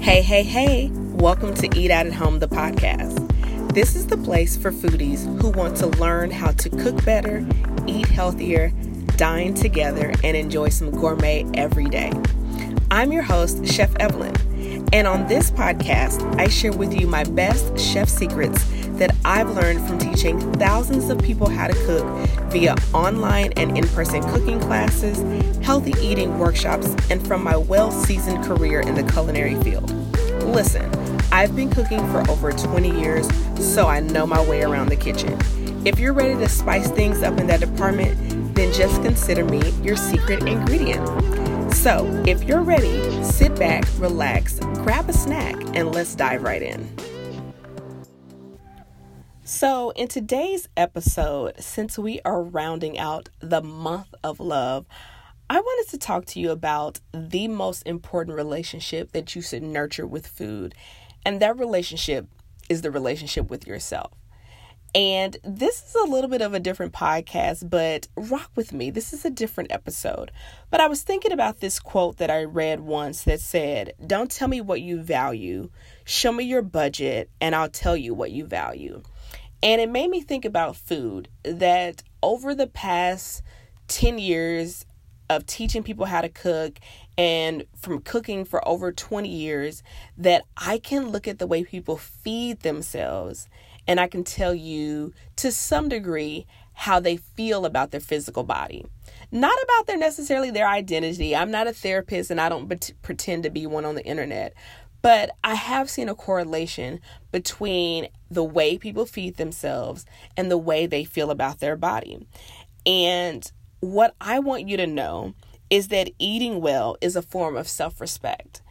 Hey, hey, hey, welcome to Eat Out at Home, the podcast. This is the place for foodies who want to learn how to cook better, eat healthier, dine together, and enjoy some gourmet every day. I'm your host, Chef Evelyn, and on this podcast, I share with you my best chef secrets that I've learned from teaching thousands of people how to cook via online and in person cooking classes, healthy eating workshops, and from my well seasoned career in the culinary field. Listen, I've been cooking for over 20 years, so I know my way around the kitchen. If you're ready to spice things up in that department, then just consider me your secret ingredient. So, if you're ready, sit back, relax, grab a snack, and let's dive right in. So, in today's episode, since we are rounding out the month of love, I wanted to talk to you about the most important relationship that you should nurture with food. And that relationship is the relationship with yourself. And this is a little bit of a different podcast, but rock with me. This is a different episode. But I was thinking about this quote that I read once that said, Don't tell me what you value, show me your budget, and I'll tell you what you value. And it made me think about food that over the past 10 years, of teaching people how to cook and from cooking for over 20 years that I can look at the way people feed themselves and I can tell you to some degree how they feel about their physical body. Not about their necessarily their identity. I'm not a therapist and I don't pretend to be one on the internet. But I have seen a correlation between the way people feed themselves and the way they feel about their body. And what I want you to know is that eating well is a form of self respect.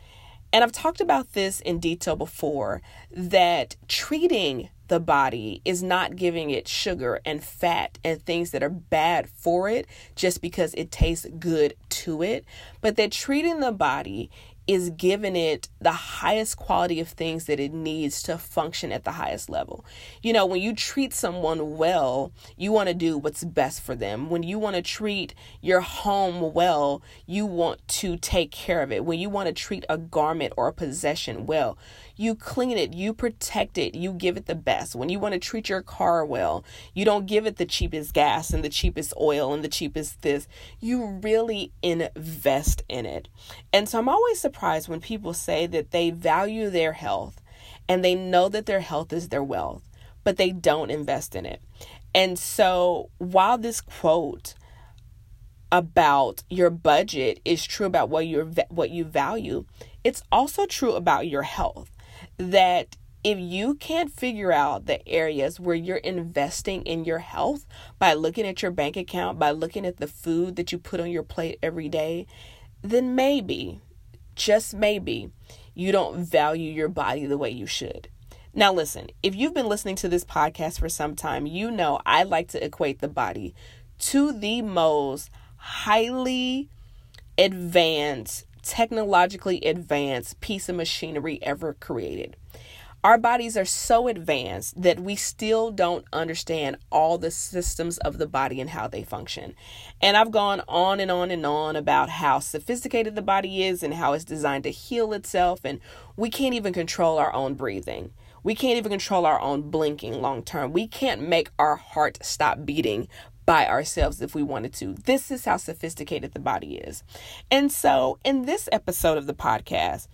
And I've talked about this in detail before that treating the body is not giving it sugar and fat and things that are bad for it just because it tastes good to it, but that treating the body is giving it the highest quality of things that it needs to function at the highest level. You know, when you treat someone well, you want to do what's best for them. When you want to treat your home well, you want to take care of it. When you want to treat a garment or a possession well, you clean it, you protect it, you give it the best. When you want to treat your car well, you don't give it the cheapest gas and the cheapest oil and the cheapest this. You really invest in it. And so I'm always surprised when people say that they value their health and they know that their health is their wealth, but they don't invest in it. And so while this quote about your budget is true about what you what you value, it's also true about your health that if you can't figure out the areas where you're investing in your health by looking at your bank account, by looking at the food that you put on your plate every day, then maybe, just maybe, you don't value your body the way you should. Now, listen, if you've been listening to this podcast for some time, you know I like to equate the body to the most highly advanced technologically advanced piece of machinery ever created. Our bodies are so advanced that we still don't understand all the systems of the body and how they function. And I've gone on and on and on about how sophisticated the body is and how it's designed to heal itself, and we can't even control our own breathing. We can't even control our own blinking long term. We can't make our heart stop beating by ourselves if we wanted to. This is how sophisticated the body is. And so, in this episode of the podcast,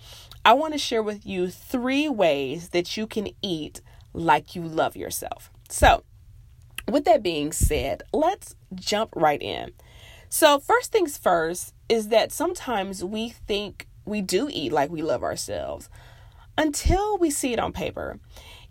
I want to share with you three ways that you can eat like you love yourself. So, with that being said, let's jump right in. So, first things first is that sometimes we think we do eat like we love ourselves until we see it on paper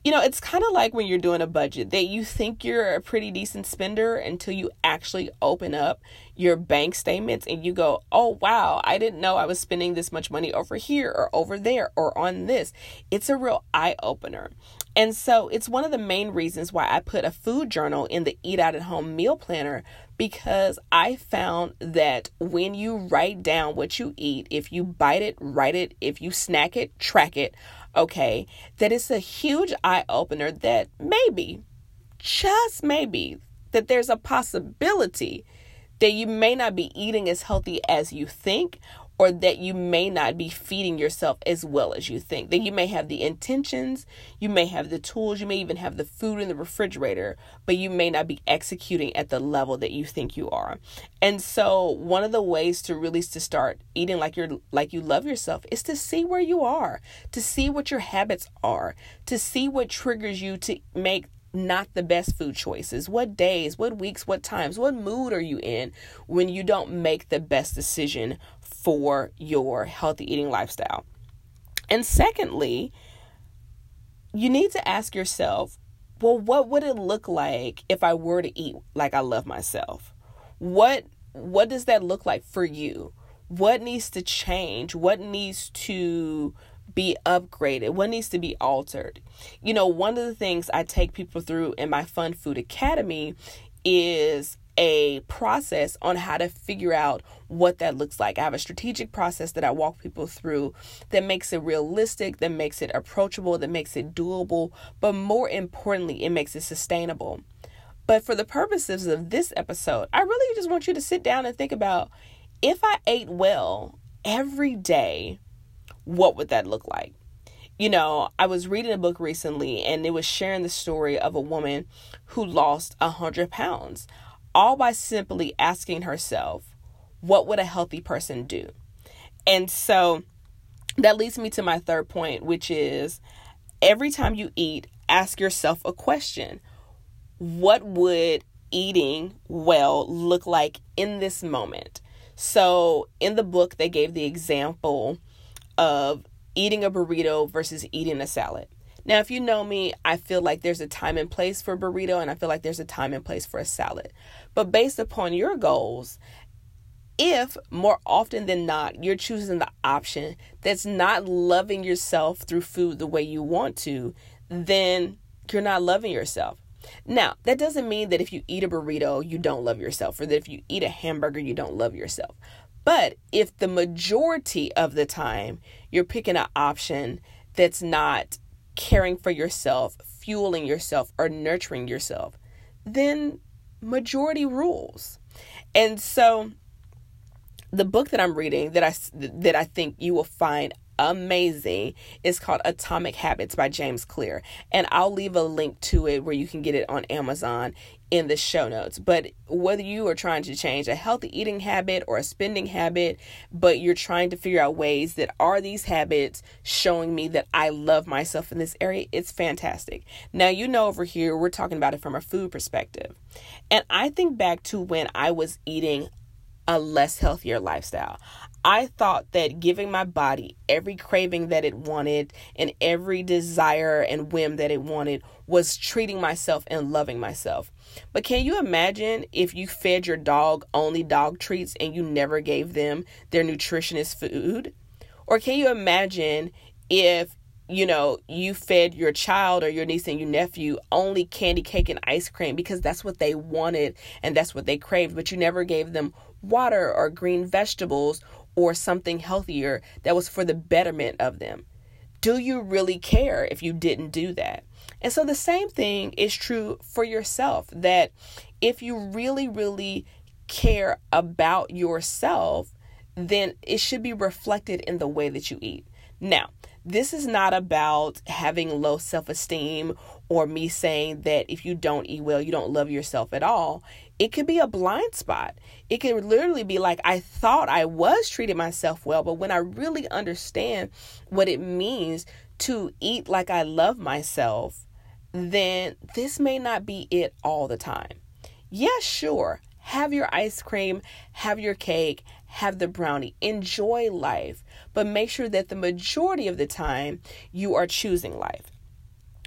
you know, it's kind of like when you're doing a budget that you think you're a pretty decent spender until you actually open up your bank statements and you go, oh, wow, I didn't know I was spending this much money over here or over there or on this. It's a real eye opener. And so it's one of the main reasons why I put a food journal in the Eat Out at Home meal planner because I found that when you write down what you eat, if you bite it, write it, if you snack it, track it, okay, that it's a huge eye opener that maybe, just maybe, that there's a possibility that you may not be eating as healthy as you think, or that you may not be feeding yourself as well as you think. That you may have the intentions, you may have the tools, you may even have the food in the refrigerator, but you may not be executing at the level that you think you are. And so, one of the ways to really to start eating like you're like you love yourself is to see where you are, to see what your habits are, to see what triggers you to make not the best food choices? What days, what weeks, what times, what mood are you in when you don't make the best decision for your healthy eating lifestyle? And secondly, you need to ask yourself, well, what would it look like if I were to eat like I love myself? What what does that look like for you? What needs to change? What needs to be upgraded? What needs to be altered? You know, one of the things I take people through in my Fun Food Academy is a process on how to figure out what that looks like. I have a strategic process that I walk people through that makes it realistic, that makes it approachable, that makes it doable, but more importantly, it makes it sustainable. But for the purposes of this episode, I really just want you to sit down and think about if I ate well every day, what would that look like? You know, I was reading a book recently and it was sharing the story of a woman who lost a hundred pounds, all by simply asking herself, what would a healthy person do? And so that leads me to my third point, which is every time you eat, ask yourself a question. What would eating well look like in this moment? So, in the book, they gave the example of eating a burrito versus eating a salad. Now, if you know me, I feel like there's a time and place for burrito, and I feel like there's a time and place for a salad. But based upon your goals, if more often than not you're choosing the option that's not loving yourself through food the way you want to, then you're not loving yourself. Now, that doesn't mean that if you eat a burrito, you don't love yourself, or that if you eat a hamburger, you don't love yourself. But if the majority of the time you're picking an option that's not caring for yourself, fueling yourself, or nurturing yourself, then majority rules. And so the book that I'm reading that I that I think you will find amazing. It's called Atomic Habits by James Clear. And I'll leave a link to it where you can get it on Amazon in the show notes. But whether you are trying to change a healthy eating habit or a spending habit, but you're trying to figure out ways that are these habits showing me that I love myself in this area, it's fantastic. Now, you know, over here, we're talking about it from a food perspective. And I think back to when I was eating a less healthier lifestyle. I thought that giving my body every craving that it wanted and every desire and whim that it wanted was treating myself and loving myself. But can you imagine if you fed your dog only dog treats and you never gave them their nutritionist food? Or can you imagine if you know, you fed your child or your niece and your nephew only candy cake and ice cream because that's what they wanted and that's what they craved, but you never gave them water or green vegetables or something healthier that was for the betterment of them. Do you really care if you didn't do that? And so the same thing is true for yourself that if you really, really care about yourself, then it should be reflected in the way that you eat. Now, this is not about having low self esteem or me saying that if you don't eat well, you don't love yourself at all. It could be a blind spot. It could literally be like, I thought I was treating myself well, but when I really understand what it means to eat like I love myself, then this may not be it all the time. Yes, yeah, sure. Have your ice cream, have your cake, have the brownie. Enjoy life, but make sure that the majority of the time you are choosing life.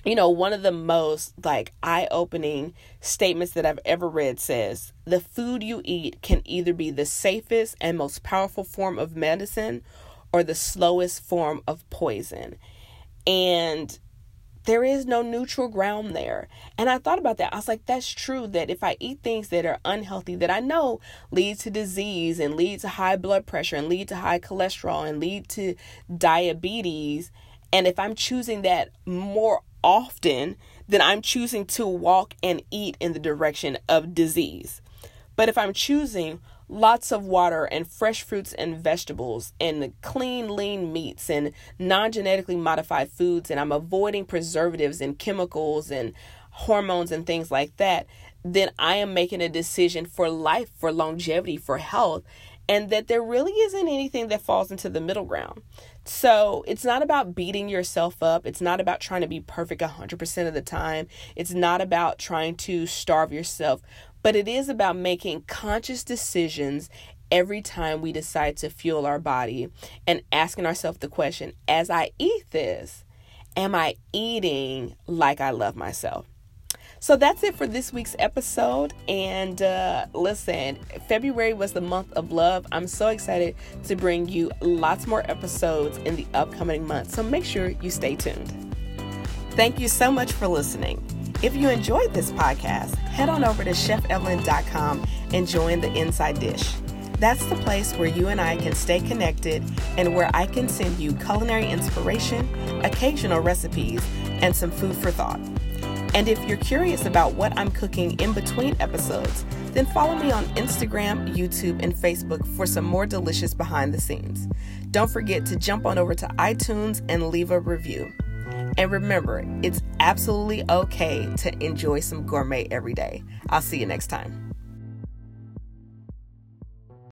You know, one of the most like eye-opening statements that I've ever read says, "The food you eat can either be the safest and most powerful form of medicine or the slowest form of poison." And there is no neutral ground there. And I thought about that. I was like, that's true that if I eat things that are unhealthy, that I know lead to disease and lead to high blood pressure and lead to high cholesterol and lead to diabetes, and if I'm choosing that more often, then I'm choosing to walk and eat in the direction of disease. But if I'm choosing lots of water and fresh fruits and vegetables and clean, lean meats and non genetically modified foods, and I'm avoiding preservatives and chemicals and hormones and things like that, then I am making a decision for life, for longevity, for health, and that there really isn't anything that falls into the middle ground. So it's not about beating yourself up. It's not about trying to be perfect 100% of the time. It's not about trying to starve yourself, but it is about making conscious decisions every time we decide to fuel our body and asking ourselves the question as I eat this, am I eating like I love myself? So that's it for this week's episode. And uh, listen, February was the month of love. I'm so excited to bring you lots more episodes in the upcoming months. So make sure you stay tuned. Thank you so much for listening. If you enjoyed this podcast, head on over to chefevelyn.com and join the Inside Dish. That's the place where you and I can stay connected and where I can send you culinary inspiration, occasional recipes, and some food for thought. And if you're curious about what I'm cooking in between episodes, then follow me on Instagram, YouTube, and Facebook for some more delicious behind the scenes. Don't forget to jump on over to iTunes and leave a review. And remember, it's absolutely okay to enjoy some gourmet every day. I'll see you next time.